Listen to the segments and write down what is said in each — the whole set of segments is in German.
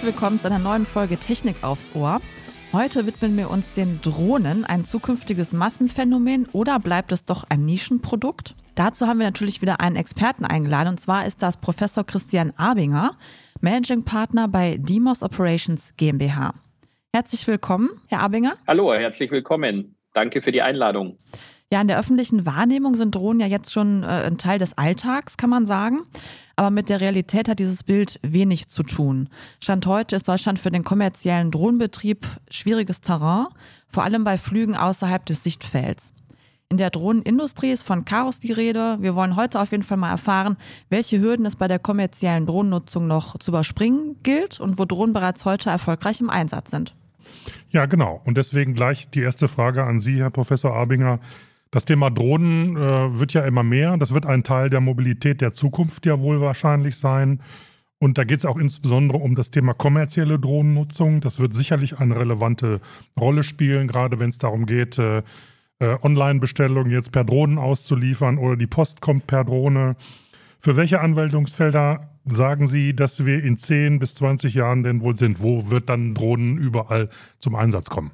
Herzlich willkommen zu einer neuen Folge Technik aufs Ohr. Heute widmen wir uns den Drohnen, ein zukünftiges Massenphänomen oder bleibt es doch ein Nischenprodukt? Dazu haben wir natürlich wieder einen Experten eingeladen und zwar ist das Professor Christian Abinger, Managing Partner bei Demos Operations GmbH. Herzlich willkommen, Herr Abinger. Hallo, herzlich willkommen. Danke für die Einladung. Ja, in der öffentlichen Wahrnehmung sind Drohnen ja jetzt schon äh, ein Teil des Alltags, kann man sagen. Aber mit der Realität hat dieses Bild wenig zu tun. Stand heute ist Deutschland für den kommerziellen Drohnenbetrieb schwieriges Terrain, vor allem bei Flügen außerhalb des Sichtfelds. In der Drohnenindustrie ist von Chaos die Rede. Wir wollen heute auf jeden Fall mal erfahren, welche Hürden es bei der kommerziellen Drohnennutzung noch zu überspringen gilt und wo Drohnen bereits heute erfolgreich im Einsatz sind. Ja, genau. Und deswegen gleich die erste Frage an Sie, Herr Professor Abinger. Das Thema Drohnen äh, wird ja immer mehr. Das wird ein Teil der Mobilität der Zukunft ja wohl wahrscheinlich sein. Und da geht es auch insbesondere um das Thema kommerzielle Drohnennutzung. Das wird sicherlich eine relevante Rolle spielen, gerade wenn es darum geht, äh, äh, Online-Bestellungen jetzt per Drohnen auszuliefern oder die Post kommt per Drohne. Für welche Anwendungsfelder sagen Sie, dass wir in 10 bis 20 Jahren denn wohl sind? Wo wird dann Drohnen überall zum Einsatz kommen?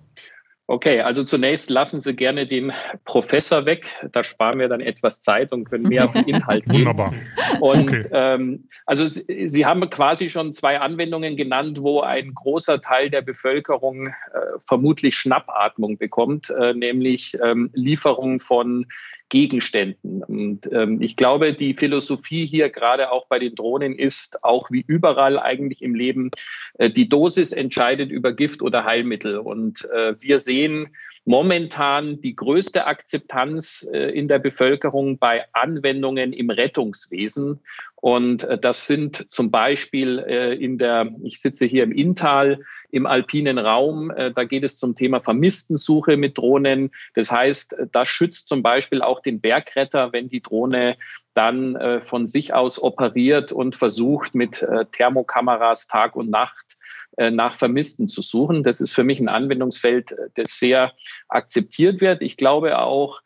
Okay, also zunächst lassen Sie gerne den Professor weg. Da sparen wir dann etwas Zeit und können mehr auf den Inhalt gehen. Wunderbar. Und okay. ähm, also Sie, Sie haben quasi schon zwei Anwendungen genannt, wo ein großer Teil der Bevölkerung äh, vermutlich Schnappatmung bekommt, äh, nämlich ähm, Lieferung von Gegenständen. Und ähm, ich glaube, die Philosophie hier gerade auch bei den Drohnen ist, auch wie überall eigentlich im Leben, äh, die Dosis entscheidet über Gift oder Heilmittel. Und äh, wir sehen momentan die größte Akzeptanz äh, in der Bevölkerung bei Anwendungen im Rettungswesen. Und äh, das sind zum Beispiel äh, in der, ich sitze hier im Inntal, im alpinen Raum. Da geht es zum Thema Vermisstensuche mit Drohnen. Das heißt, das schützt zum Beispiel auch den Bergretter, wenn die Drohne dann von sich aus operiert und versucht, mit Thermokameras Tag und Nacht nach Vermissten zu suchen. Das ist für mich ein Anwendungsfeld, das sehr akzeptiert wird. Ich glaube auch,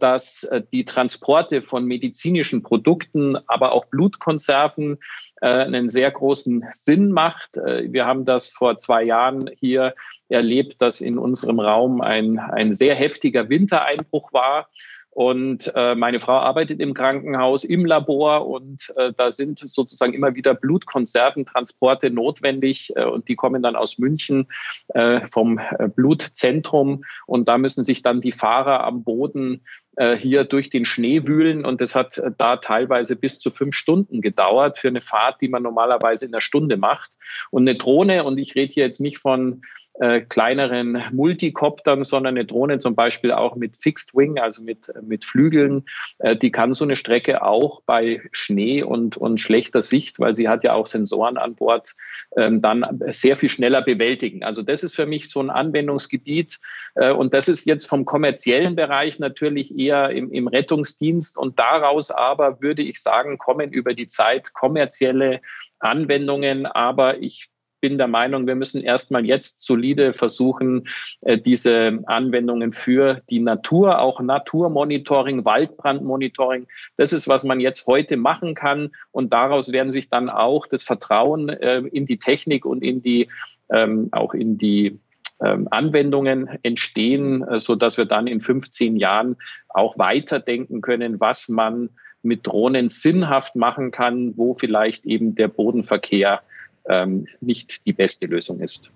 dass die Transporte von medizinischen Produkten, aber auch Blutkonserven äh, einen sehr großen Sinn macht. Äh, wir haben das vor zwei Jahren hier erlebt, dass in unserem Raum ein, ein sehr heftiger Wintereinbruch war. Und äh, meine Frau arbeitet im Krankenhaus, im Labor und äh, da sind sozusagen immer wieder Blutkonserventransporte notwendig äh, und die kommen dann aus München äh, vom äh, Blutzentrum und da müssen sich dann die Fahrer am Boden äh, hier durch den Schnee wühlen und das hat äh, da teilweise bis zu fünf Stunden gedauert für eine Fahrt, die man normalerweise in einer Stunde macht. Und eine Drohne, und ich rede hier jetzt nicht von äh, kleineren Multicoptern, sondern eine Drohne zum Beispiel auch mit Fixed Wing, also mit, mit Flügeln, äh, die kann so eine Strecke auch bei Schnee und, und schlechter Sicht, weil sie hat ja auch Sensoren an Bord, ähm, dann sehr viel schneller bewältigen. Also das ist für mich so ein Anwendungsgebiet. Äh, und das ist jetzt vom kommerziellen Bereich natürlich eher im, im Rettungsdienst. Und daraus aber würde ich sagen, kommen über die Zeit kommerzielle Anwendungen, aber ich bin der Meinung, wir müssen erstmal jetzt solide versuchen, äh, diese Anwendungen für die Natur, auch Naturmonitoring, Waldbrandmonitoring, das ist, was man jetzt heute machen kann. Und daraus werden sich dann auch das Vertrauen äh, in die Technik und in die, ähm, auch in die ähm, Anwendungen entstehen, äh, so dass wir dann in 15 Jahren auch weiterdenken können, was man mit Drohnen sinnhaft machen kann, wo vielleicht eben der Bodenverkehr ähm, nicht die beste Lösung ist.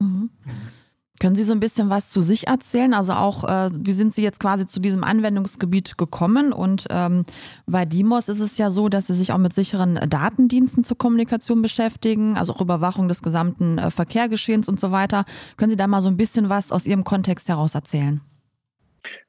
Mhm. Können Sie so ein bisschen was zu sich erzählen? Also auch, äh, wie sind Sie jetzt quasi zu diesem Anwendungsgebiet gekommen? Und ähm, bei Dimos ist es ja so, dass Sie sich auch mit sicheren Datendiensten zur Kommunikation beschäftigen, also auch Überwachung des gesamten äh, Verkehrgeschehens und so weiter. Können Sie da mal so ein bisschen was aus Ihrem Kontext heraus erzählen?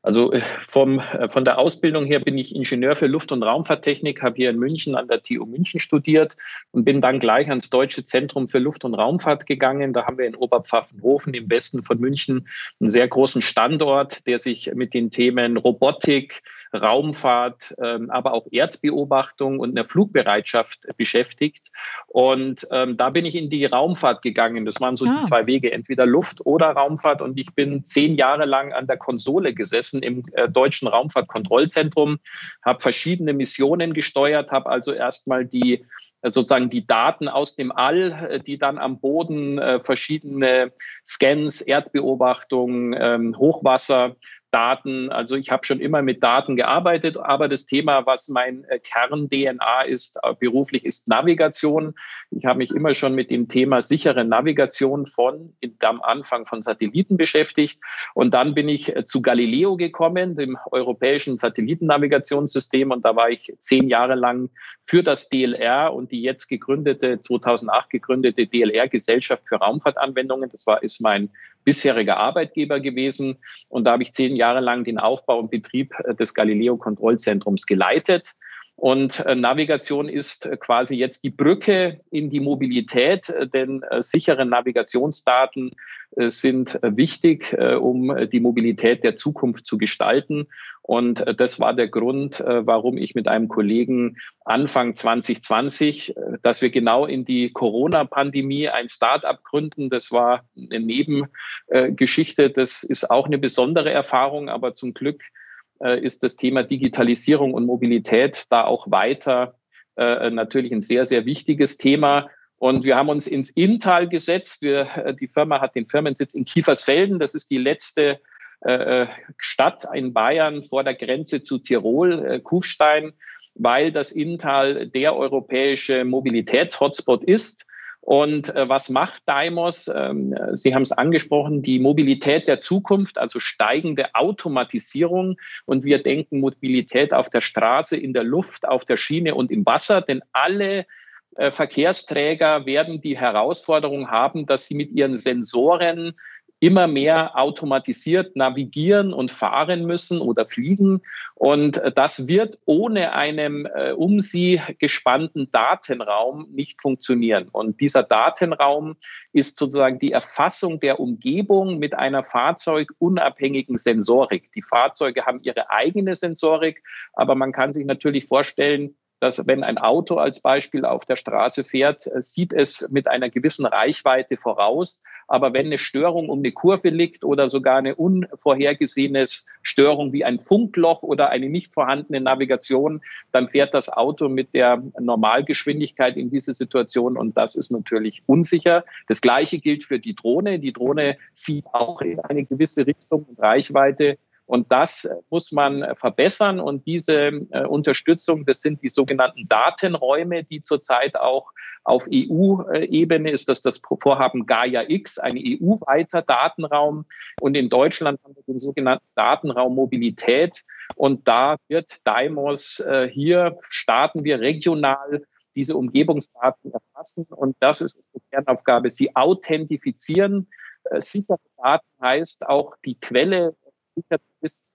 Also äh, vom, äh, von der Ausbildung her bin ich Ingenieur für Luft- und Raumfahrttechnik, habe hier in München an der TU München studiert und bin dann gleich ans Deutsche Zentrum für Luft- und Raumfahrt gegangen. Da haben wir in Oberpfaffenhofen im Westen von München einen sehr großen Standort, der sich mit den Themen Robotik, Raumfahrt, ähm, aber auch Erdbeobachtung und einer Flugbereitschaft beschäftigt. Und ähm, da bin ich in die Raumfahrt gegangen. Das waren so ah. die zwei Wege, entweder Luft oder Raumfahrt. Und ich bin zehn Jahre lang an der Konsole gesessen im äh, Deutschen Raumfahrtkontrollzentrum, habe verschiedene Missionen gesteuert, habe also erstmal die sozusagen die Daten aus dem All, die dann am Boden verschiedene Scans, Erdbeobachtung, ähm, Hochwasser Daten. Also ich habe schon immer mit Daten gearbeitet, aber das Thema, was mein äh, Kern-DNA ist, äh, beruflich, ist Navigation. Ich habe mich immer schon mit dem Thema sichere Navigation von am Anfang von Satelliten beschäftigt. Und dann bin ich äh, zu Galileo gekommen, dem europäischen Satellitennavigationssystem. Und da war ich zehn Jahre lang für das DLR und die jetzt gegründete, 2008 gegründete DLR-Gesellschaft für Raumfahrtanwendungen. Das war, ist mein bisheriger Arbeitgeber gewesen. Und da habe ich zehn Jahre lang den Aufbau und Betrieb äh, des Galileo-Kontrollzentrums geleitet. Und äh, Navigation ist äh, quasi jetzt die Brücke in die Mobilität, denn sichere Navigationsdaten sind wichtig, um die Mobilität der Zukunft zu gestalten. Und äh, das war der Grund, äh, warum ich mit einem Kollegen Anfang 2020, äh, dass wir genau in die Corona-Pandemie ein Start-up gründen. Das war eine Nebengeschichte. Das ist auch eine besondere Erfahrung, aber zum Glück ist das Thema Digitalisierung und Mobilität da auch weiter natürlich ein sehr, sehr wichtiges Thema. Und wir haben uns ins Inntal gesetzt. Wir, die Firma hat den Firmensitz in Kiefersfelden. Das ist die letzte äh, Stadt in Bayern vor der Grenze zu Tirol, äh, Kufstein, weil das Inntal der europäische Mobilitätshotspot ist. Und äh, was macht Daimos? Ähm, Sie haben es angesprochen, die Mobilität der Zukunft, also steigende Automatisierung. Und wir denken Mobilität auf der Straße, in der Luft, auf der Schiene und im Wasser, denn alle äh, Verkehrsträger werden die Herausforderung haben, dass sie mit ihren Sensoren immer mehr automatisiert navigieren und fahren müssen oder fliegen. Und äh, das wird ohne einen äh, um sie gespannten Datenraum nicht funktionieren. Und dieser Datenraum ist sozusagen die Erfassung der Umgebung mit einer fahrzeugunabhängigen Sensorik. Die Fahrzeuge haben ihre eigene Sensorik, aber man kann sich natürlich vorstellen, dass wenn ein Auto als Beispiel auf der Straße fährt, äh, sieht es mit einer gewissen Reichweite voraus. Aber wenn eine Störung um eine Kurve liegt oder sogar eine unvorhergesehene Störung wie ein Funkloch oder eine nicht vorhandene Navigation, dann fährt das Auto mit der Normalgeschwindigkeit in diese Situation und das ist natürlich unsicher. Das Gleiche gilt für die Drohne. Die Drohne sieht auch in eine gewisse Richtung und Reichweite und das muss man verbessern. Und diese äh, Unterstützung, das sind die sogenannten Datenräume, die zurzeit auch auf EU-Ebene ist das das Vorhaben Gaia X, ein EU-weiter Datenraum. Und in Deutschland haben wir den sogenannten Datenraum Mobilität. Und da wird Daimos äh, hier starten wir regional diese Umgebungsdaten erfassen. Und das ist die Kernaufgabe. Sie authentifizieren. Äh, sichere Daten heißt auch die Quelle gesichert ist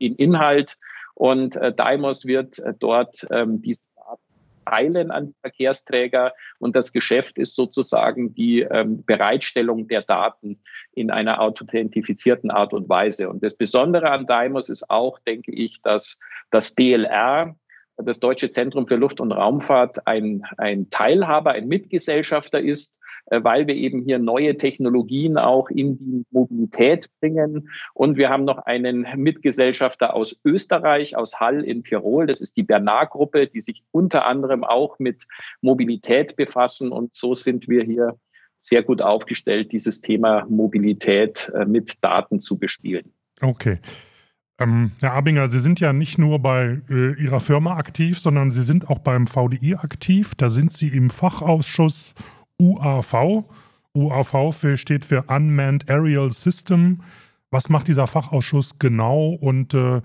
den Inhalt. Und äh, Daimos wird äh, dort ähm, diese Daten teilen an die Verkehrsträger. Und das Geschäft ist sozusagen die ähm, Bereitstellung der Daten in einer authentifizierten Art und Weise. Und das Besondere an Daimos ist auch, denke ich, dass das DLR, das Deutsche Zentrum für Luft- und Raumfahrt, ein, ein Teilhaber, ein Mitgesellschafter ist weil wir eben hier neue Technologien auch in die Mobilität bringen. Und wir haben noch einen Mitgesellschafter aus Österreich, aus Hall in Tirol. Das ist die Bernard-Gruppe, die sich unter anderem auch mit Mobilität befassen. Und so sind wir hier sehr gut aufgestellt, dieses Thema Mobilität äh, mit Daten zu bespielen. Okay. Ähm, Herr Abinger, Sie sind ja nicht nur bei äh, Ihrer Firma aktiv, sondern Sie sind auch beim VDI aktiv. Da sind Sie im Fachausschuss UAV. UAV für, steht für Unmanned Aerial System. Was macht dieser Fachausschuss genau und äh,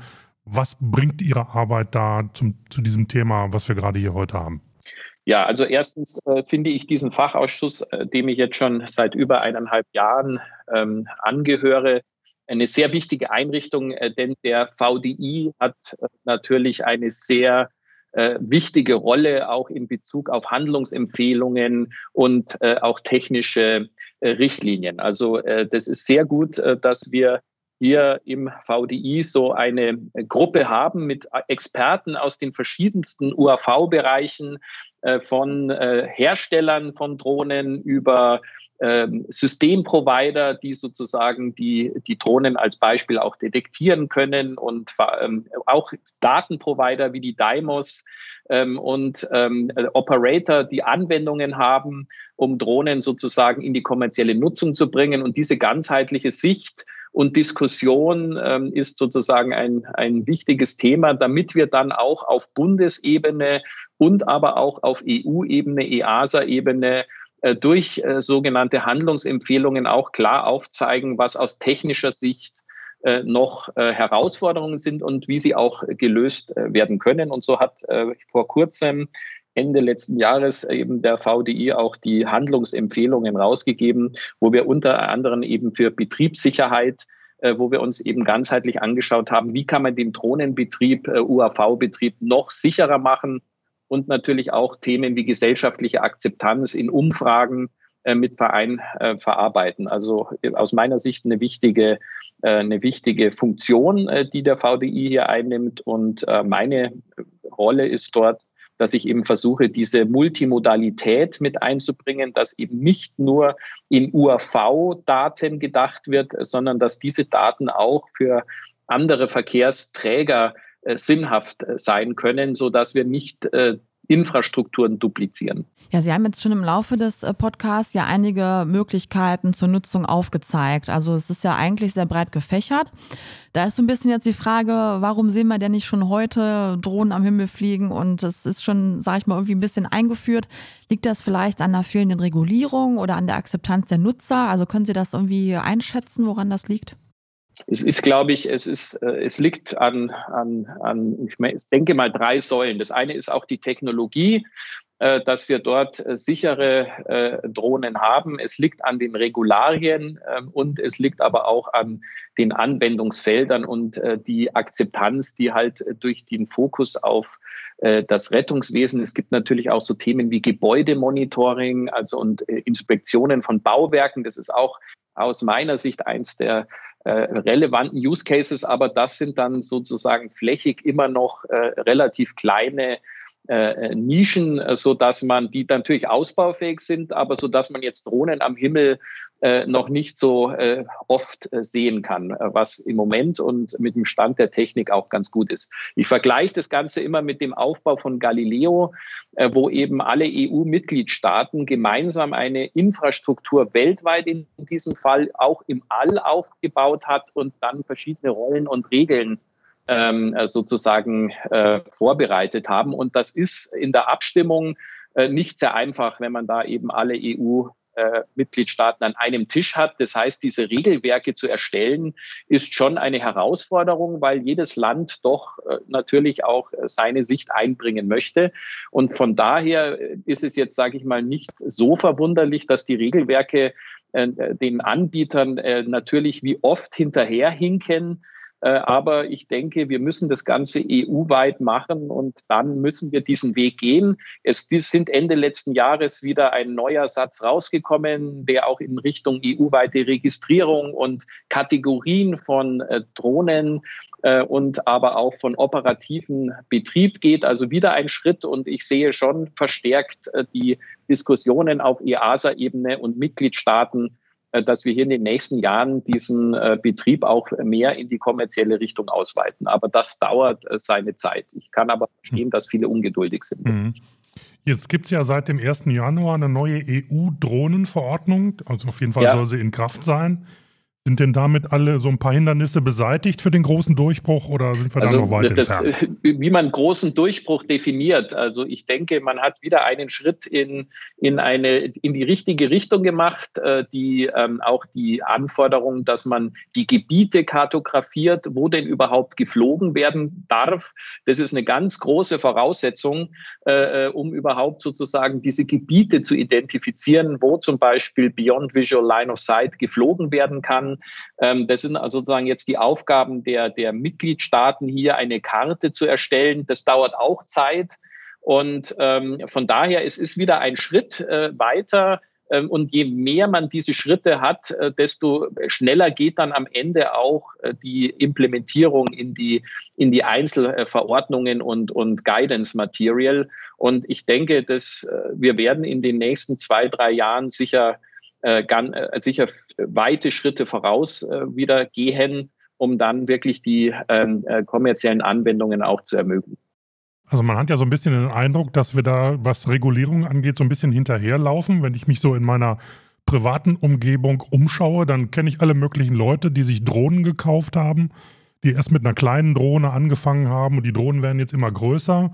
was bringt Ihre Arbeit da zum, zu diesem Thema, was wir gerade hier heute haben? Ja, also erstens äh, finde ich diesen Fachausschuss, äh, dem ich jetzt schon seit über eineinhalb Jahren ähm, angehöre, eine sehr wichtige Einrichtung, äh, denn der VDI hat äh, natürlich eine sehr äh, wichtige Rolle auch in Bezug auf Handlungsempfehlungen und äh, auch technische äh, Richtlinien. Also äh, das ist sehr gut, äh, dass wir hier im VDI so eine Gruppe haben mit Experten aus den verschiedensten UAV-Bereichen, äh, von Herstellern von Drohnen über ähm, Systemprovider, die sozusagen die, die Drohnen als Beispiel auch detektieren können und auch Datenprovider wie die Dymos ähm, und ähm, Operator, die Anwendungen haben, um Drohnen sozusagen in die kommerzielle Nutzung zu bringen. Und diese ganzheitliche Sicht und Diskussion ist sozusagen ein, ein wichtiges Thema, damit wir dann auch auf Bundesebene und aber auch auf EU-Ebene, EASA-Ebene durch äh, sogenannte Handlungsempfehlungen auch klar aufzeigen, was aus technischer Sicht äh, noch Herausforderungen sind und wie sie auch gelöst werden können. Und so hat vor kurzem Ende letzten Jahres eben der VDI auch die Handlungsempfehlungen rausgegeben, wo wir unter anderem eben für Betriebssicherheit wo wir uns eben ganzheitlich angeschaut haben, wie kann man den Drohnenbetrieb, UAV-Betrieb noch sicherer machen, und natürlich auch Themen wie gesellschaftliche Akzeptanz in Umfragen äh, mit Verein äh, verarbeiten. Also äh, aus meiner Sicht eine wichtige, äh, eine wichtige Funktion, äh, die der VDI hier einnimmt. Und meine Rolle ist dort, dass ich eben versuche, diese Multimodalität mit einzubringen, dass eben nicht nur in UAV-Daten gedacht wird, sondern dass diese Daten auch für andere Verkehrsträger sinnhaft äh, sein können, sodass wir nicht äh, Infrastrukturen duplizieren. Ja, Sie haben jetzt schon im Laufe des Podcasts ja einige Möglichkeiten zur Nutzung aufgezeigt. Also es ist ja eigentlich sehr breit gefächert. Da ist so ein bisschen jetzt die Frage, warum sehen wir denn nicht schon heute Drohnen am Himmel fliegen und es ist schon, sage ich mal, irgendwie ein bisschen eingeführt. Liegt das vielleicht an der fehlenden Regulierung oder an der Akzeptanz der Nutzer? Also können Sie das irgendwie einschätzen, woran das liegt? Es ist, glaube ich, es ist, äh, es liegt an, an, an, ich denke mal drei Säulen. Das eine ist auch die Technologie, äh, dass wir dort äh, sichere Drohnen haben. Es liegt an den Regularien ähm, und es liegt aber auch an den Anwendungsfeldern und die Akzeptanz, die halt durch den Fokus auf das Rettungswesen. Es gibt natürlich auch so Themen wie Gebäudemonitoring, also und Inspektionen von Bauwerken. Das ist auch aus meiner Sicht eins der äh, relevanten Use Cases, aber das sind dann sozusagen flächig immer noch äh, relativ kleine äh, Nischen, äh, so dass man die natürlich ausbaufähig sind, aber so dass man jetzt Drohnen am Himmel äh, noch nicht so äh, oft äh, sehen kann, äh, was im Moment und mit dem Stand der Technik auch ganz gut ist. Ich vergleiche das Ganze immer mit dem Aufbau von Galileo, äh, wo eben alle EU-Mitgliedstaaten gemeinsam eine Infrastruktur weltweit in diesem Fall auch im All aufgebaut hat und dann verschiedene Rollen und Regeln ähm, äh, sozusagen äh, vorbereitet haben. Und das ist in der Abstimmung äh, nicht sehr einfach, wenn man da eben alle EU äh, Mitgliedstaaten an einem Tisch hat. Das heißt, diese Regelwerke zu erstellen, ist schon eine Herausforderung, weil jedes Land doch äh, natürlich auch äh, seine Sicht einbringen möchte. Und von daher ist es jetzt, sage ich mal, nicht so verwunderlich, dass die Regelwerke den Anbietern natürlich wie oft hinterherhinken aber ich denke, wir müssen das Ganze EU-weit machen und dann müssen wir diesen Weg gehen. Es sind Ende letzten Jahres wieder ein neuer Satz rausgekommen, der auch in Richtung EU-weite Registrierung und Kategorien von äh, Drohnen äh, und aber auch von operativen Betrieb geht. Also wieder ein Schritt und ich sehe schon verstärkt die Diskussionen auf EASA-Ebene und Mitgliedstaaten äh, dass wir hier in den nächsten Jahren diesen äh, Betrieb auch mehr in die kommerzielle Richtung ausweiten. Aber das dauert äh, seine Zeit. Ich kann aber verstehen, dass viele ungeduldig sind. Mhm. Jetzt gibt es ja seit dem 1. Januar eine neue EU-Drohnenverordnung. Also auf jeden Fall ja. soll sie in Kraft sein. Sind denn damit alle so ein paar Hindernisse beseitigt für den großen Durchbruch oder sind wir also da noch weit das, entfernt? Wie man großen Durchbruch definiert. Also ich denke, man hat wieder einen Schritt in, in, eine, in die richtige Richtung gemacht, äh, die ähm, auch die Anforderung, dass man die Gebiete kartografiert, wo denn überhaupt geflogen werden darf. Das ist eine ganz große Voraussetzung, äh, äh um überhaupt sozusagen diese Gebiete zu identifizieren, wo zum Beispiel Beyond Visual Line of Sight geflogen werden kann ähm, das sind also sozusagen jetzt die Aufgaben der, der Mitgliedstaaten hier, eine Karte zu erstellen. Das dauert auch Zeit. Und ähm, von daher es ist wieder ein Schritt äh, weiter. Ähm, und je mehr man diese Schritte hat, äh, desto schneller geht dann am Ende auch äh, die Implementierung in die, in die Einzelverordnungen und, und Guidance Material. Und ich denke, dass äh, wir werden in den nächsten zwei, drei Jahren sicher äh, ganz, äh, sicher weite Schritte voraus äh, wieder gehen, um dann wirklich die ähm, äh, kommerziellen Anwendungen auch zu ermöglichen. Also man hat ja so ein bisschen den Eindruck, dass wir da, was Regulierung angeht, so ein bisschen hinterherlaufen. Wenn ich mich so in meiner privaten Umgebung umschaue, dann kenne ich alle möglichen Leute, die sich Drohnen gekauft haben, die erst mit einer kleinen Drohne angefangen haben und die Drohnen werden jetzt immer größer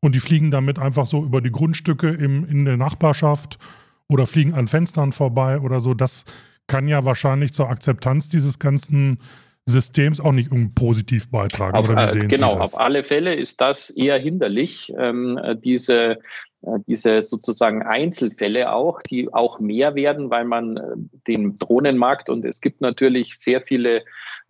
und die fliegen damit einfach so über die Grundstücke im, in der Nachbarschaft oder fliegen an Fenstern vorbei oder so. Das kann ja wahrscheinlich zur Akzeptanz dieses ganzen Systems auch nicht positiv beitragen. Auf, äh, genau, auf alle Fälle ist das eher hinderlich, ähm, diese, äh, diese sozusagen Einzelfälle auch, die auch mehr werden, weil man äh, den Drohnenmarkt und es gibt natürlich sehr viele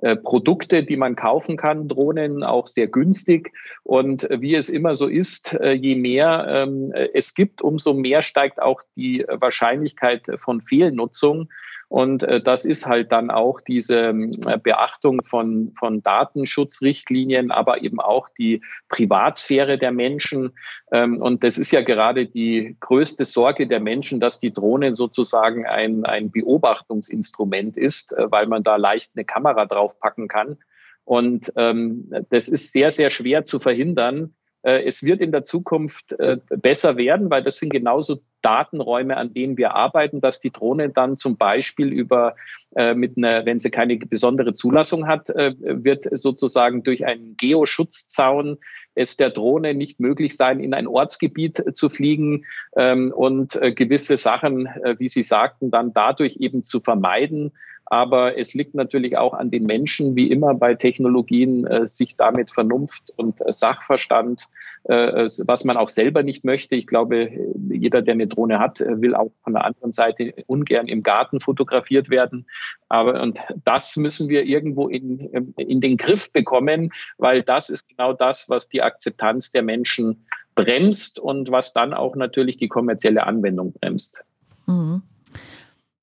äh, Produkte, die man kaufen kann, Drohnen auch sehr günstig. Und wie es immer so ist, je mehr ähm, es gibt, umso mehr steigt auch die Wahrscheinlichkeit von Fehlnutzung. Und äh, das ist halt dann auch diese äh, Beachtung von, von Datenschutzrichtlinien, aber eben auch die Privatsphäre der Menschen. Ähm, und das ist ja gerade die größte Sorge der Menschen, dass die Drohne sozusagen ein, ein Beobachtungsinstrument ist, äh, weil man da leicht eine Kamera draufpacken kann. Und ähm, das ist sehr, sehr schwer zu verhindern. Äh, es wird in der Zukunft äh, besser werden, weil das sind genauso Datenräume, an denen wir arbeiten, dass die Drohne dann zum Beispiel über äh, mit einer, wenn sie keine besondere Zulassung hat, wird sozusagen durch einen Geoschutzzaun es der Drohne nicht möglich sein, in ein Ortsgebiet zu fliegen ähm, und gewisse Sachen, wie Sie sagten, dann dadurch eben zu vermeiden. Aber es liegt natürlich auch an den Menschen, wie immer bei Technologien, äh, sich damit Vernunft und äh, Sachverstand, äh, was man auch selber nicht möchte. Ich glaube, jeder, der eine Drohne hat, will auch von der anderen Seite ungern im Garten fotografiert werden. Aber und das müssen wir irgendwo in, in den Griff bekommen, weil das ist genau das, was die Akzeptanz der Menschen bremst und was dann auch natürlich die kommerzielle Anwendung bremst. Mhm.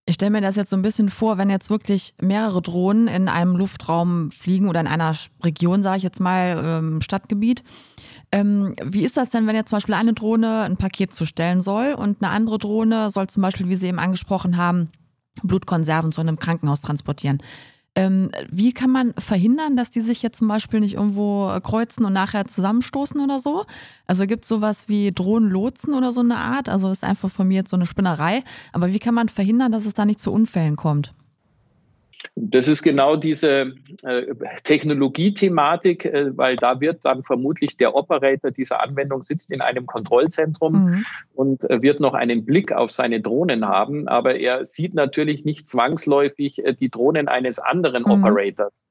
Ich stelle mir das jetzt so ein bisschen vor, wenn jetzt wirklich mehrere Drohnen in einem Luftraum fliegen oder in einer Region, sage ich jetzt mal, ähm, Stadtgebiet. Ähm, wie ist das denn, wenn jetzt zum Beispiel eine Drohne ein Paket zustellen soll und eine andere Drohne soll zum Beispiel, wie Sie eben angesprochen haben, Blutkonserven zu einem Krankenhaus transportieren? Ähm, wie kann man verhindern, dass die sich jetzt zum Beispiel nicht irgendwo kreuzen und nachher zusammenstoßen oder so? Also gibt es sowas wie Drohnenlotsen oder so eine Art? Also ist einfach von mir jetzt so eine Spinnerei. Aber wie kann man verhindern, dass es da nicht zu Unfällen kommt? Das ist genau diese äh, Technologiethematik, äh, weil da wird dann vermutlich der Operator dieser Anwendung sitzt in einem Kontrollzentrum mhm. und äh, wird noch einen Blick auf seine Drohnen haben, aber er sieht natürlich nicht zwangsläufig äh, die Drohnen eines anderen mhm. Operators.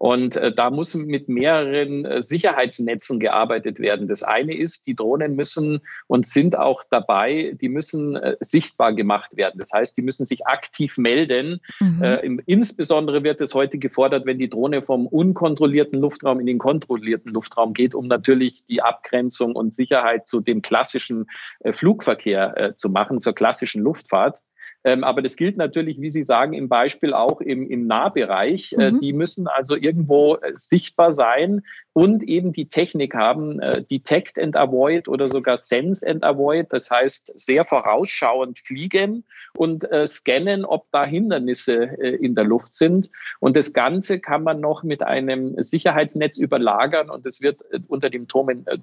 Und äh, da muss mit mehreren äh, Sicherheitsnetzen gearbeitet werden. Das eine ist, die Drohnen müssen und sind auch dabei, die müssen äh, sichtbar gemacht werden. Das heißt, die müssen sich aktiv melden. Mhm. Äh, im, insbesondere wird es heute gefordert, wenn die Drohne vom unkontrollierten Luftraum in den kontrollierten Luftraum geht, um natürlich die Abgrenzung und Sicherheit zu dem klassischen äh, Flugverkehr äh, zu machen, zur klassischen Luftfahrt. Ähm, aber das gilt natürlich, wie Sie sagen, im Beispiel auch im, im Nahbereich. Äh, mhm. die müssen also irgendwo äh, sichtbar sein und eben die Technik haben, äh, Detect and Avoid oder sogar Sense and Avoid. Das heißt, sehr vorausschauend fliegen und äh, scannen, ob da Hindernisse äh, in der Luft sind. Und das Ganze kann man noch mit einem Sicherheitsnetz überlagern und es wird äh, unter dem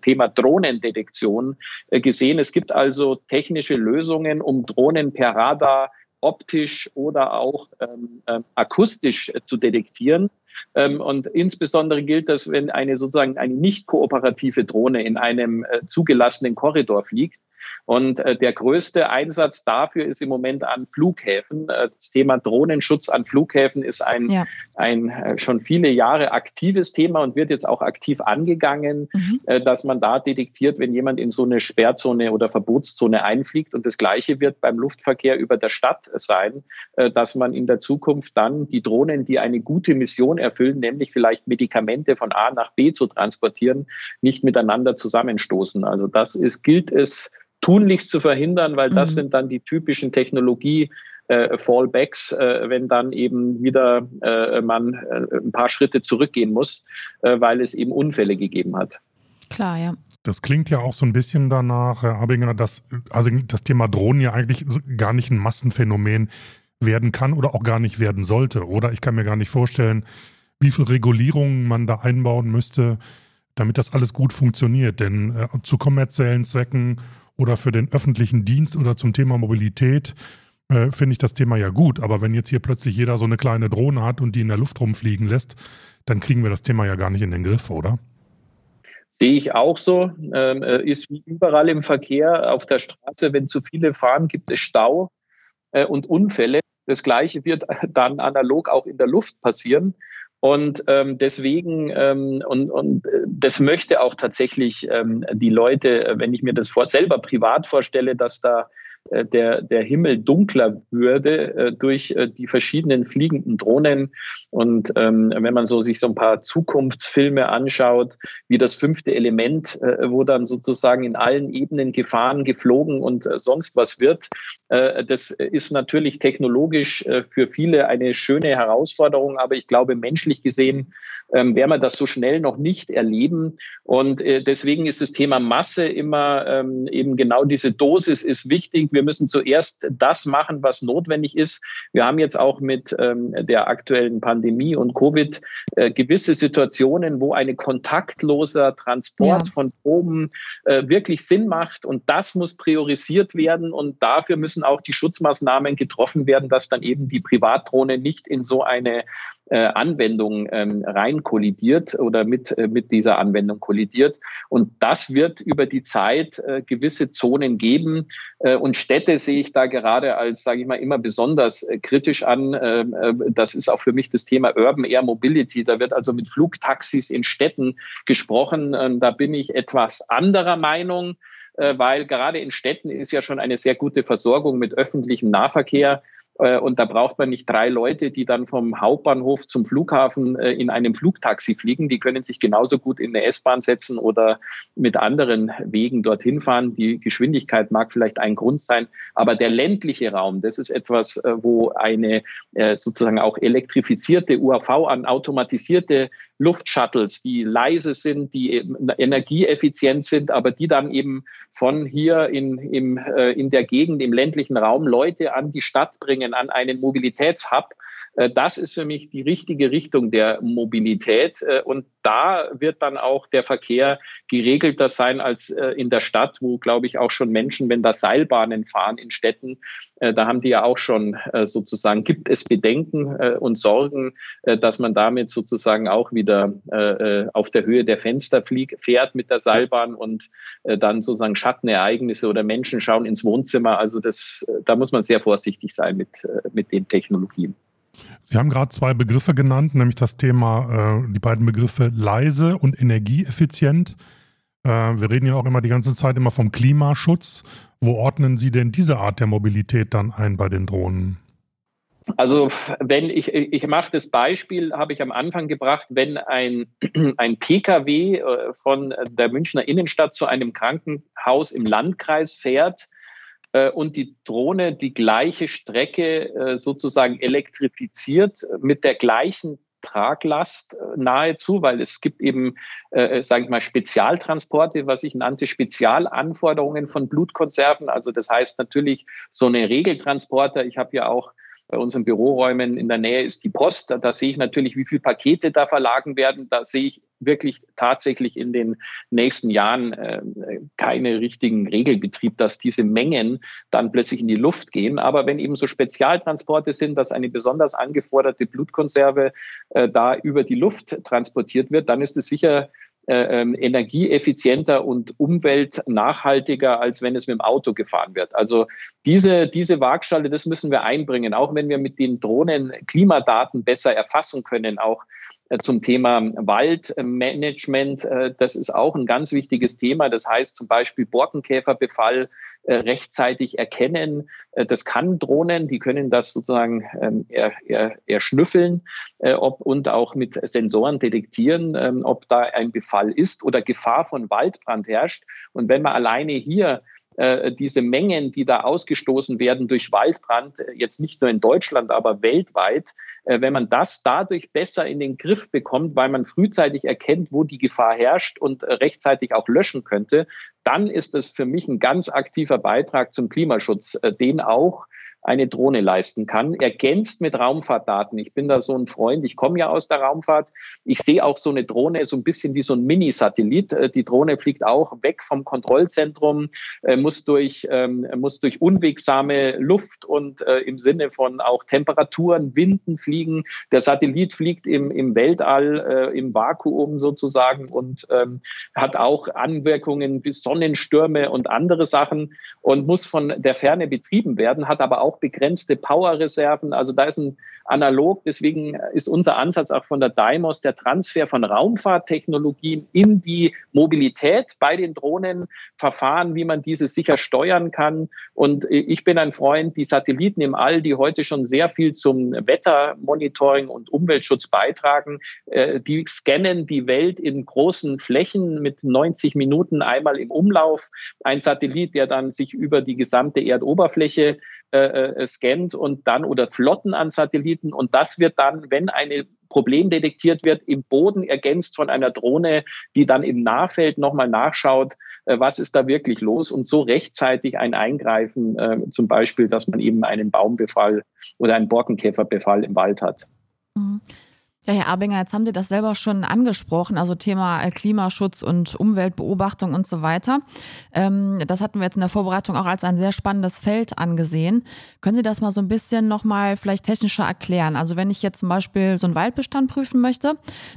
Thema Drohnendetektion gesehen. Es gibt also technische Lösungen, um Drohnen per Radar optisch oder auch ähm, äh, akustisch äh, zu detektieren. Ähm, und insbesondere gilt das, wenn eine sozusagen eine nicht kooperative Drohne in einem äh, zugelassenen Korridor fliegt, und äh, der größte Einsatz dafür ist im Moment an Flughäfen. Äh, das Thema Drohnenschutz an Flughäfen ist ein, ja. ein äh, schon viele Jahre aktives Thema und wird jetzt auch aktiv angegangen, mhm. Äh, dass man da detektiert, wenn jemand in so eine Sperrzone oder Verbotszone einfliegt. Und das Gleiche wird beim Luftverkehr über der Stadt sein, äh, dass man in der Zukunft dann die Drohnen, die eine gute Mission erfüllen, nämlich vielleicht Medikamente von A nach B zu transportieren, nicht miteinander zusammenstoßen. Also das ist, gilt es tunlichst zu verhindern, weil das mhm. sind dann die typischen Technologie- äh, Fallbacks, äh, wenn dann eben wieder äh, man äh, ein paar Schritte zurückgehen muss, äh, weil es eben Unfälle gegeben hat. Klar, ja. Das klingt ja auch so ein bisschen danach, Herr Abinger, dass also das Thema Drohnen ja eigentlich gar nicht ein Massenphänomen werden kann oder auch gar nicht werden sollte. Oder ich kann mir gar nicht vorstellen, wie viel Regulierungen man da einbauen müsste, damit das alles gut funktioniert. Denn äh, zu kommerziellen Zwecken oder für den öffentlichen Dienst oder zum Thema Mobilität äh, finde ich das Thema ja gut. Aber wenn jetzt hier plötzlich jeder so eine kleine Drohne hat und die in der Luft rumfliegen lässt, dann kriegen wir das Thema ja gar nicht in den Griff, oder? Sehe ich auch so. Ähm, äh, ist wie überall im Verkehr auf der Straße, wenn zu viele fahren, gibt es Stau äh, und Unfälle. Das Gleiche wird dann analog auch in der Luft passieren. Und ähm, deswegen, ähm, und, und äh, das möchte auch tatsächlich ähm, die Leute, wenn ich mir das vor, selber privat vorstelle, dass da äh, der, der Himmel dunkler würde äh, durch äh, die verschiedenen fliegenden Drohnen. Und ähm, wenn man so sich so ein paar Zukunftsfilme anschaut, wie das fünfte Element, äh, wo dann sozusagen in allen Ebenen Gefahren geflogen und äh, sonst was wird, äh, das ist natürlich technologisch für viele eine schöne Herausforderung, aber ich glaube, menschlich gesehen ähm, werden wir das so schnell noch nicht erleben. Und deswegen ist das Thema Masse immer ähm, eben genau diese Dosis ist wichtig wir müssen zuerst das machen, was notwendig ist. Wir haben jetzt auch mit ähm, der aktuellen Pandemie und Covid äh, gewisse Situationen, wo ein kontaktloser Transport ja. von Proben äh, wirklich Sinn macht. Und das muss priorisiert werden. Und dafür müssen auch die Schutzmaßnahmen getroffen werden, dass dann eben die Privatdrohne nicht in so eine äh, Anwendung ähm, rein kollidiert oder mit, äh, mit dieser Anwendung kollidiert. Und das wird über die Zeit äh, gewisse Zonen geben. Äh, und Städte sehe ich da gerade als, sage ich mal, immer besonders äh, kritisch an. Äh, äh, das ist auch für mich das Thema Urban Air Mobility. Da wird also mit Flugtaxis in Städten gesprochen. Ähm, da bin ich etwas anderer Meinung weil gerade in Städten ist ja schon eine sehr gute Versorgung mit öffentlichem Nahverkehr. Äh, und da braucht man nicht drei Leute, die dann vom Hauptbahnhof zum Flughafen äh, in einem Flugtaxi fliegen. Die können sich genauso gut in eine S-Bahn setzen oder mit anderen Wegen dorthin fahren. Die Geschwindigkeit mag vielleicht ein Grund sein, aber der ländliche Raum, das ist etwas, äh, wo eine sozusagen auch elektrifizierte UAV an automatisierte Luftshuttles, die leise sind, die energieeffizient sind, aber die dann eben von hier in, im, äh, in der Gegend, im ländlichen Raum Leute an die Stadt bringen, an einen Mobilitätshub, das ist für mich die richtige Richtung der Mobilität. Äh, und da wird dann auch der Verkehr geregelter sein als äh, in der Stadt, wo, glaube ich, auch schon Menschen, wenn da Seilbahnen fahren in Städten, da haben die ja auch schon sozusagen, gibt es Bedenken und Sorgen, dass man damit sozusagen auch wieder auf der Höhe der Fenster fliegt, fährt mit der Seilbahn und dann sozusagen Schattenereignisse oder Menschen schauen ins Wohnzimmer. Also das, da muss man sehr vorsichtig sein mit, mit den Technologien. Sie haben gerade zwei Begriffe genannt, nämlich das Thema, äh, die beiden Begriffe leise und energieeffizient. Äh, wir reden ja auch immer die ganze Zeit immer vom Klimaschutz. Wo ordnen Sie denn diese Art der Mobilität dann ein bei den Drohnen? Also wenn ich, ich mache das Beispiel, habe ich am Anfang gebracht, wenn ein, ein Pkw äh, von der Münchner Innenstadt zu einem Krankenhaus im Landkreis fährt, äh, und die Drohne die gleiche Strecke äh, sozusagen elektrifiziert mit der gleichen Traglast äh, nahezu, weil es gibt eben, äh, sage ich mal, Spezialtransporte, was ich nannte, Spezialanforderungen von Blutkonserven. Also das heißt natürlich so eine Regeltransporter. Ich habe ja auch bei unseren Büroräumen in der Nähe ist die Post. Da, da sehe ich natürlich, wie viele Pakete da verlagen werden. Da sehe ich wirklich tatsächlich in den nächsten Jahren äh, keine richtigen Regelbetrieb, dass diese Mengen dann plötzlich in die Luft gehen. Aber wenn eben so Spezialtransporte sind, dass eine besonders angeforderte Blutkonserve äh, da über die Luft transportiert wird, dann ist es sicher äh, ähm, energieeffizienter und umweltnachhaltiger, als wenn es mit dem Auto gefahren wird. Also diese, diese Waagschale, das müssen wir einbringen, auch wenn wir mit den Drohnen Klimadaten besser erfassen können, auch zum Thema Waldmanagement. Äh, das ist auch ein ganz wichtiges Thema. Das heißt zum Beispiel Borkenkäferbefall äh, rechtzeitig erkennen. Das kann Drohnen, die können das sozusagen ähm, erschnüffeln ob, und auch mit Sensoren detektieren, ähm, ob da ein Befall ist oder Gefahr von Waldbrand herrscht. Und wenn man alleine hier äh, diese Mengen, die da ausgestoßen werden durch Waldbrand, äh, jetzt nicht nur in Deutschland, aber weltweit, äh, wenn man das dadurch besser in den Griff bekommt, weil man frühzeitig erkennt, wo die Gefahr herrscht und rechtzeitig auch löschen könnte, dann ist das für mich ein ganz aktiver Beitrag zum Klimaschutz, den auch eine Drohne leisten kann, ergänzt mit Raumfahrtdaten. Ich bin da so ein Freund, ich komme ja aus der Raumfahrt. Ich sehe auch so eine Drohne so ein bisschen wie so ein Mini-Satellit. Äh, die Drohne fliegt auch weg vom Kontrollzentrum, äh, muss durch, ähm, muss durch unwegsame Luft und äh, im Sinne von auch Temperaturen, Winden fliegen. Der Satellit fliegt im, im Weltall, im Vakuum sozusagen und ähm, hat auch Anwirkungen wie Sonnenstürme und andere Sachen und muss von der Ferne betrieben werden, hat aber auch begrenzte Powerreserven. Also da ist ein analog. Deswegen ist unser Ansatz auch von der Daimos der Transfer von Raumfahrttechnologien in die Mobilität bei den Drohnen, Verfahren, wie man diese sicher steuern kann. Und ich bin ein Freund, die Satelliten im All, die heute schon sehr viel zum Wettermonitoring und Umweltschutz beitragen, äh, die scannen die Welt in großen Flächen mit 90 Minuten einmal im Umlauf. Ein Satellit, der dann sich über die gesamte Erdoberfläche äh, äh, scannt und dann oder Flotten an Satelliten. Und das wird dann, wenn ein Problem detektiert wird, im Boden ergänzt von einer Drohne, die dann im Nahfeld nochmal nachschaut, äh, was ist da wirklich los und so rechtzeitig ein Eingreifen, äh, zum Beispiel, dass man eben einen Baumbefall oder einen Borkenkäferbefall im Wald hat. Mhm. Ja, Herr Abinger, jetzt haben Sie das selber schon angesprochen, also Thema äh, Klimaschutz und Umweltbeobachtung und so weiter. Ähm, das hatten wir jetzt in der Vorbereitung auch als ein sehr spannendes Feld angesehen. Können Sie das mal so ein bisschen nochmal vielleicht technischer erklären? Also wenn ich jetzt zum Beispiel so einen Waldbestand prüfen möchte,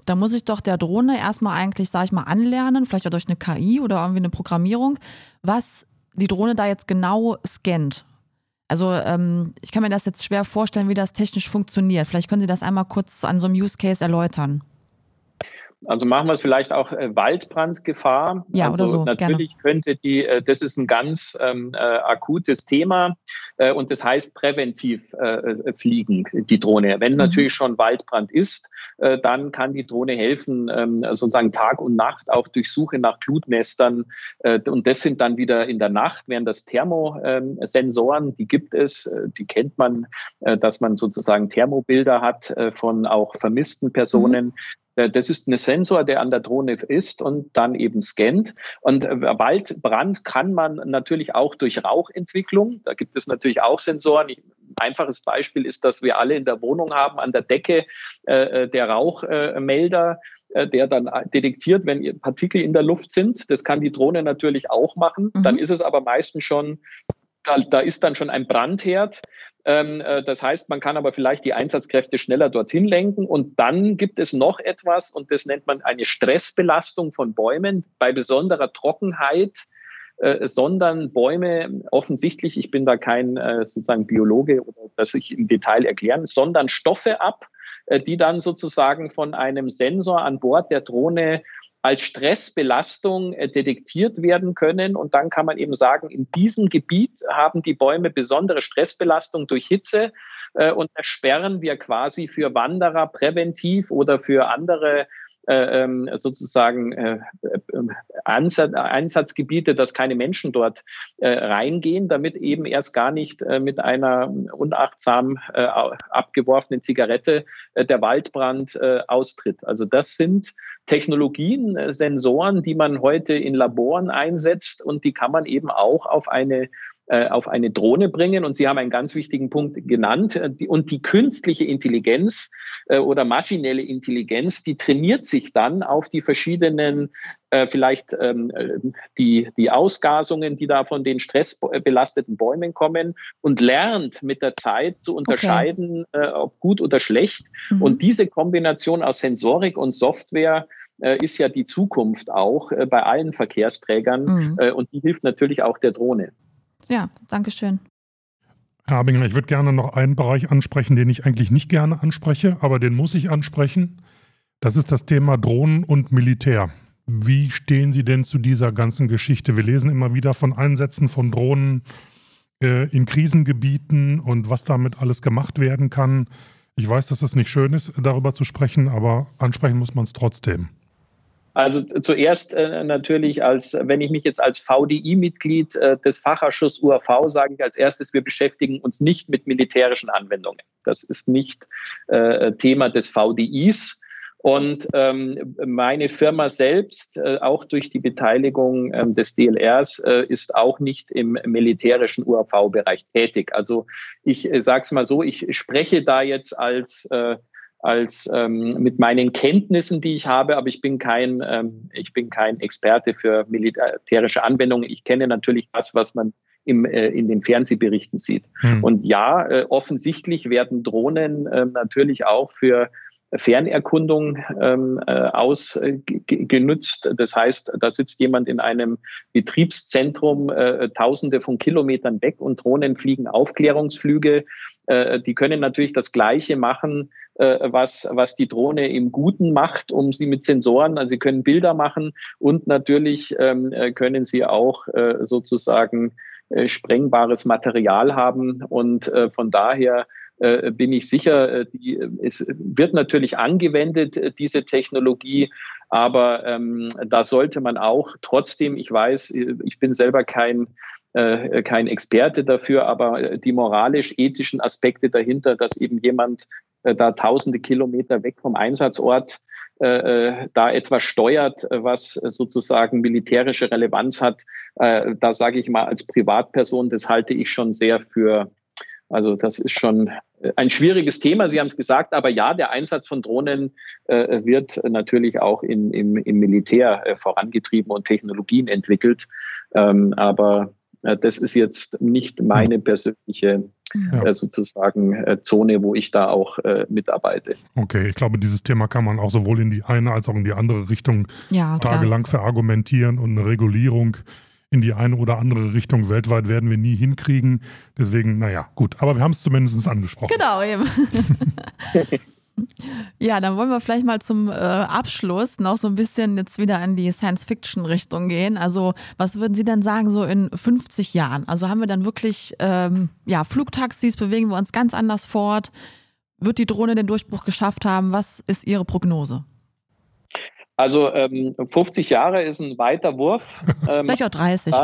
dann muss ich doch der Drohne erstmal eigentlich, sage ich mal, anlernen, vielleicht auch durch eine KI oder irgendwie eine Programmierung, was die Drohne da jetzt genau scannt. Also ähm, ich kann mir das jetzt schwer vorstellen, wie das technisch funktioniert. Vielleicht können Sie das einmal kurz an so einem Use Case erläutern. Also machen wir es vielleicht auch äh, Waldbrandgefahr. Ja, also oder so. Natürlich gerne. könnte die, äh, das ist ein ganz ähm, äh, akutes Thema äh, und das heißt präventiv äh, äh fliegen, die Drohne. Wenn mhm. natürlich schon Waldbrand ist, dann kann die Drohne helfen, ähm, sozusagen Tag und Nacht auch durch Suche nach Glutnestern. Äh, und das sind dann wieder in der Nacht, während das Thermosensoren, die gibt es, äh, die kennt man, äh, dass man sozusagen Thermobilder hat äh, von auch vermissten Personen. Mhm. Äh, das ist ein Sensor, der an der Drohne ist und dann eben scannt. Und äh, Waldbrand kann man natürlich auch durch Rauchentwicklung. Da gibt es natürlich auch Sensoren. Ein einfaches Beispiel ist, dass wir alle in der Wohnung haben, an der Decke äh, der Rauchmelder der dann detektiert, wenn Partikel in der Luft sind. Das kann die Drohne natürlich auch machen. Mhm. Dann ist es aber meistens schon da, da, ist dann schon ein Brandherd. Ähm, äh, das heißt, man kann aber vielleicht die Einsatzkräfte schneller dorthin lenken. Und dann gibt es noch etwas, und das nennt man eine Stressbelastung von Bäumen. Bei besonderer Trockenheit äh, sondern Bäume offensichtlich, ich bin da kein äh, sozusagen Biologe oder das ich im Detail erklären, sondern Stoffe ab, äh, die dann sozusagen von einem Sensor an Bord der Drohne als Stressbelastung äh, detektiert werden können. Und dann kann man eben sagen, in diesem Gebiet haben die Bäume besondere Stressbelastung durch Hitze. Äh, und da sperren wir quasi für Wanderer präventiv oder für andere sozusagen äh, äh, Ansatz, Einsatzgebiete, dass keine Menschen dort reingehen, damit eben erst gar nicht mit einer unachtsam abgeworfenen Zigarette der Waldbrand austritt. Also das sind Technologien, Sensoren, die man heute in Laboren einsetzt und die kann man eben auch auf eine äh, auf eine Drohne bringen. Und Sie haben einen ganz wichtigen Punkt genannt. Äh, und die künstliche Intelligenz äh, oder maschinelle Intelligenz, die trainiert sich dann auf die verschiedenen vielleicht ähm, die, die Ausgasungen, die da von den stressbelasteten Bäumen kommen und lernt mit der Zeit zu unterscheiden, okay. ob gut oder schlecht. Mhm. Und diese Kombination aus Sensorik und Software ist ja die Zukunft auch bei allen Verkehrsträgern mhm. und die hilft natürlich auch der Drohne. Ja, danke schön. Herr Abinger, ich würde gerne noch einen Bereich ansprechen, den ich eigentlich nicht gerne anspreche, aber den muss ich ansprechen. Das ist das Thema Drohnen und Militär. Wie stehen Sie denn zu dieser ganzen Geschichte? Wir lesen immer wieder von Einsätzen von Drohnen äh, in Krisengebieten und was damit alles gemacht werden kann. Ich weiß, dass es nicht schön ist, darüber zu sprechen, aber ansprechen muss man es trotzdem. Also zuerst äh, natürlich, als wenn ich mich jetzt als VDI-Mitglied äh, des Fachausschusses UAV sage ich als erstes, wir beschäftigen uns nicht mit militärischen Anwendungen. Das ist nicht äh, Thema des VDIs. Und ähm, meine Firma selbst, äh, auch durch die Beteiligung ähm, des DLRs, äh, ist auch nicht im militärischen UAV-Bereich tätig. Also ich äh, sage es mal so, ich spreche da jetzt als äh, als ähm, mit meinen Kenntnissen, die ich habe, aber ich bin kein, ähm, ich bin kein Experte für militärische Anwendungen. Ich kenne natürlich das, was man im, äh, in den Fernsehberichten sieht. Hm. Und ja, äh, offensichtlich werden Drohnen äh, natürlich auch für Fernerkundung ähm, äh, ausgenutzt. Äh, das heißt, da sitzt jemand in einem Betriebszentrum äh, tausende von Kilometern weg und Drohnen fliegen Aufklärungsflüge. Äh, die können natürlich das Gleiche machen, was, was die Drohne im Guten macht, um sie mit Sensoren, also sie können Bilder machen und natürlich ähm, äh, können sie auch sozusagen sprengbares Material haben. Und von daher äh, bin ich sicher, äh, die, es wird natürlich angewendet, äh, diese Technologie, aber ähm, da sollte man auch trotzdem, ich weiß, ich bin selber kein äh, kein Experte dafür, aber die moralisch-ethischen Aspekte dahinter, dass eben jemand äh, da tausende Kilometer weg vom Einsatzort äh, da etwas steuert, was sozusagen militärische Relevanz hat, da sage ich mal als Privatperson, das halte ich schon sehr für, also das ist schon ein schwieriges Thema, Sie haben es gesagt, aber ja, der Einsatz von Drohnen äh, wird natürlich auch in, im, im Militär äh, vorangetrieben und Technologien entwickelt. Ähm, aber äh, das ist jetzt nicht meine persönliche ja. Äh, sozusagen äh, Zone, wo ich da auch äh, mitarbeite. Okay, ich glaube, dieses Thema kann man auch sowohl in die eine als auch in die andere Richtung ja, tagelang verargumentieren und eine Regulierung in die eine oder andere Richtung weltweit werden wir nie hinkriegen. Deswegen, naja, gut. Aber wir haben es zumindest angesprochen. Genau, eben. Ja, dann wollen wir vielleicht mal zum äh, Abschluss noch so ein bisschen jetzt wieder in die Science-Fiction-Richtung gehen. Also, was würden Sie denn sagen, so in 50 Jahren? Also, haben wir dann wirklich ähm, ja, Flugtaxis, bewegen wir uns ganz anders fort? Wird die Drohne den Durchbruch geschafft haben? Was ist Ihre Prognose? Also ähm, 50 Jahre ist ein weiter Wurf. Ähm, Vielleicht auch 30.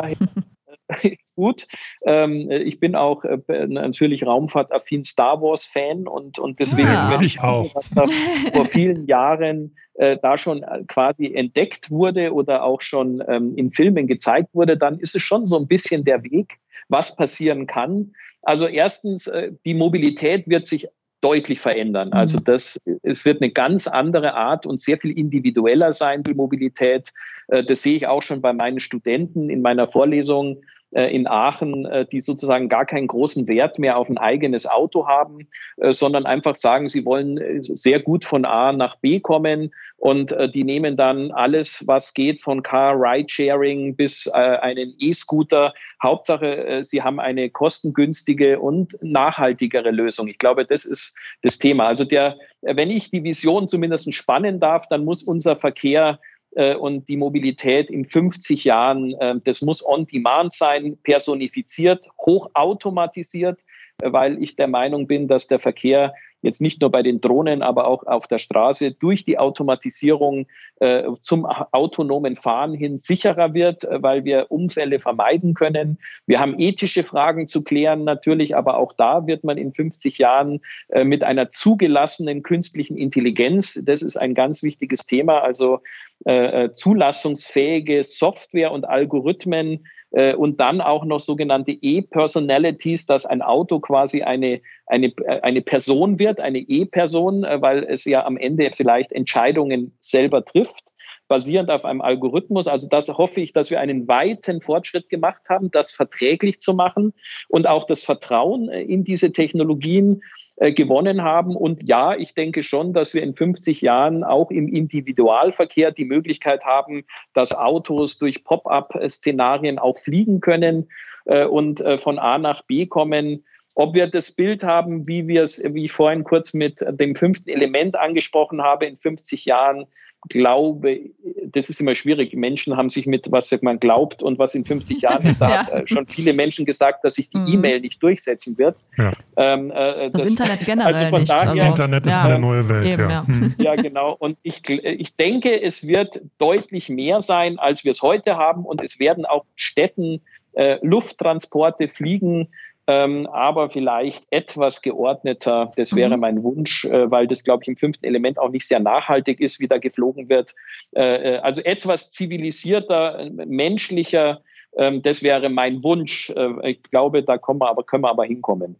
gut. Ähm, ich bin auch äh, natürlich raumfahrtaffin Star Wars-Fan und, und deswegen, ja. wenn ich auch. was da vor vielen Jahren äh, da schon äh, quasi entdeckt wurde oder auch schon ähm, in Filmen gezeigt wurde, dann ist es schon so ein bisschen der Weg, was passieren kann. Also erstens, äh, die Mobilität wird sich deutlich verändern. Also mhm. das, es wird eine ganz andere Art und sehr viel individueller sein, die Mobilität. Äh, das sehe ich auch schon bei meinen Studenten in meiner Vorlesung äh, in Aachen, äh, die sozusagen gar keinen großen Wert mehr auf ein eigenes Auto haben, äh, sondern einfach sagen, sie wollen sehr gut von A nach B kommen und die nehmen dann alles, was geht, von Car Ride-Sharing bis einen E-Scooter. Hauptsache, sie haben eine kostengünstige und nachhaltigere Lösung. Ich glaube, das ist das Thema. Also der, wenn ich die Vision zumindest spannen darf, dann muss unser Verkehr äh, und die Mobilität in 50 Jahren, äh, das muss on-demand sein, personifiziert, hochautomatisiert, äh, weil ich der Meinung bin, dass der Verkehr jetzt nicht nur bei den Drohnen, aber auch auf der Straße durch die Automatisierung äh, zum autonomen Fahren hin sicherer wird, äh, weil wir Unfälle vermeiden können. Wir haben ethische Fragen zu klären natürlich, aber auch da wird man in 50 Jahren äh, mit einer zugelassenen künstlichen Intelligenz, das ist ein ganz wichtiges Thema, also äh, äh zulassungsfähige Software und Algorithmen äh, und dann auch noch sogenannte E-Personalities, dass ein Auto quasi eine, eine, eine Person wird, eine E-Person, äh, weil es ja am Ende vielleicht Entscheidungen selber trifft basierend auf einem Algorithmus. Also das hoffe ich, dass wir einen weiten Fortschritt gemacht haben, das verträglich zu machen und auch das Vertrauen äh, in diese Technologien gewonnen haben. Und ja, ich denke schon, dass wir in 50 Jahren auch im Individualverkehr die Möglichkeit haben, dass Autos durch Pop-up-Szenarien auch fliegen können äh, und äh, von A nach B kommen. Ob wir das Bild haben, wie wir es, wie ich vorhin kurz mit dem fünften Element angesprochen habe, in 50 Jahren, glaube, das ist immer schwierig. Menschen haben sich mit, was man glaubt und was in 50 Jahren ist, da ja. hat schon viele Menschen gesagt, dass sich die mhm. E-Mail nicht durchsetzen wird. Ja. Ähm, äh, das, das, Internet generell also von nicht. Daher, also, Internet ist ja, eine neue Welt. Eben, ja. Mhm. ja, genau. Und ich, ich denke, es wird deutlich mehr sein, als wir es heute haben. Und es werden auch Städten äh, Lufttransporte fliegen ähm, aber vielleicht etwas geordneter. Das wäre mhm. mein Wunsch, äh, weil das, glaube ich, im fünften Element auch nicht sehr nachhaltig ist, wie da geflogen wird. Äh, äh also etwas zivilisierter, äh, menschlicher. Ähm, das wäre mein Wunsch. Äh, ich glaube, da kommen wir aber, können wir aber hinkommen.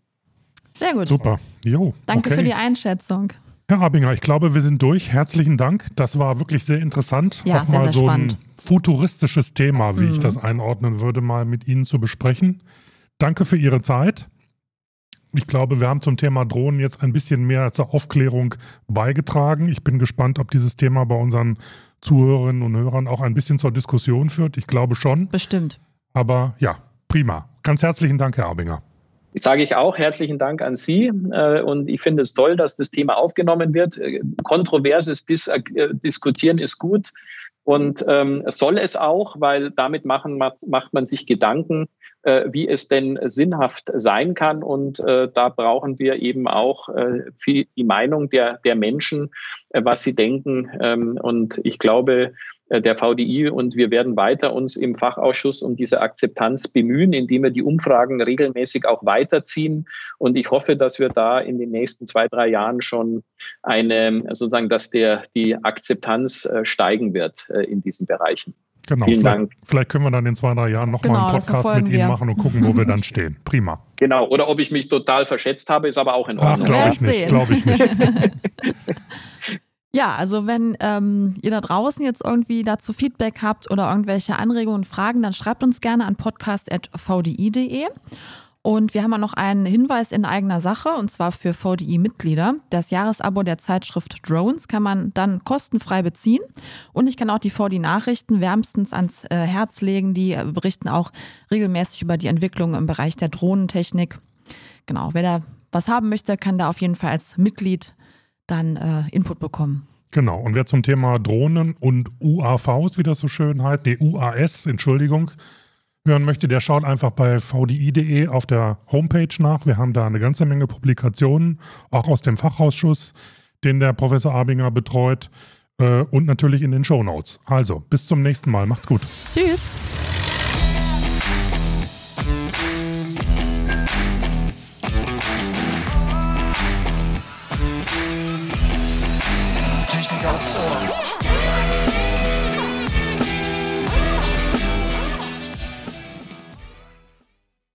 Sehr gut. Super. Jo, Danke okay. für die Einschätzung. Herr Abinger, ich glaube, wir sind durch. Herzlichen Dank. Das war wirklich sehr interessant. Ja, auch sehr, mal sehr so spannend. ein futuristisches Thema, wie Mhm. ich das einordnen würde, mal mit Ihnen zu besprechen. Danke für Ihre Zeit. Ich glaube, wir haben zum Thema Drohnen jetzt ein bisschen mehr zur Aufklärung beigetragen. Ich bin gespannt, ob dieses Thema bei unseren Zuhörerinnen und Hörern auch ein bisschen zur Diskussion führt. Ich glaube schon. Bestimmt. Aber ja, prima. Ganz herzlichen Dank, Herr Abinger. Sage ich auch herzlichen Dank an Sie äh, und ich finde es toll, dass das Thema aufgenommen wird. Äh, Kontroverses Dis äh, Diskutieren ist gut und ähm, soll es auch, weil damit machen, macht, man sich Gedanken, wie es denn sinnhaft sein kann und äh, da brauchen wir eben auch äh, viel die Meinung der, der Menschen, äh, was sie denken ähm, und ich glaube, äh, der VDI und wir werden weiter uns im Fachausschuss um diese Akzeptanz bemühen, indem wir die Umfragen regelmäßig auch weiterziehen. Und ich hoffe, dass wir da in den nächsten zwei, drei Jahren schon eine, sozusagen, dass der, die Akzeptanz äh, steigen wird äh, in diesen Bereichen. Genau, Vielen vielleicht, Dank. vielleicht können wir dann in zwei, drei Jahren nochmal Genau, einen Podcast mit Ihnen wir. machen und gucken, wo wir dann stehen. Prima. Genau. Oder ob ich mich total verschätzt habe, ist aber auch in Ach, Ordnung. glaube werden ich nicht, glaube ich nicht. Ja, also wenn ähm, ihr da draußen jetzt irgendwie dazu Feedback habt oder irgendwelche Anregungen und Fragen, dann schreibt uns gerne an podcast.vdi.de. Und wir haben auch noch einen Hinweis in eigener Sache, und zwar für VDI-Mitglieder. Das Jahresabo der Zeitschrift Drones kann man dann kostenfrei beziehen. Und ich kann auch die VDI-Nachrichten wärmstens ans äh, Herz legen. Die äh, berichten auch regelmäßig über die Entwicklung im Bereich der Drohnentechnik. Genau, wer da was haben möchte, kann da auf jeden Fall als Mitglied dann äh, Input bekommen. Genau. Und wer zum Thema Drohnen und UAVs, wie das so schön heißt, nee, UAS, Entschuldigung, hören möchte, der schaut einfach bei vdi.de auf der Homepage nach. Wir haben da eine ganze Menge Publikationen, auch aus dem Fachausschuss, den der Professor Abinger betreut äh, und natürlich in den Shownotes. Also, bis zum nächsten Mal. Macht's gut. Tschüss.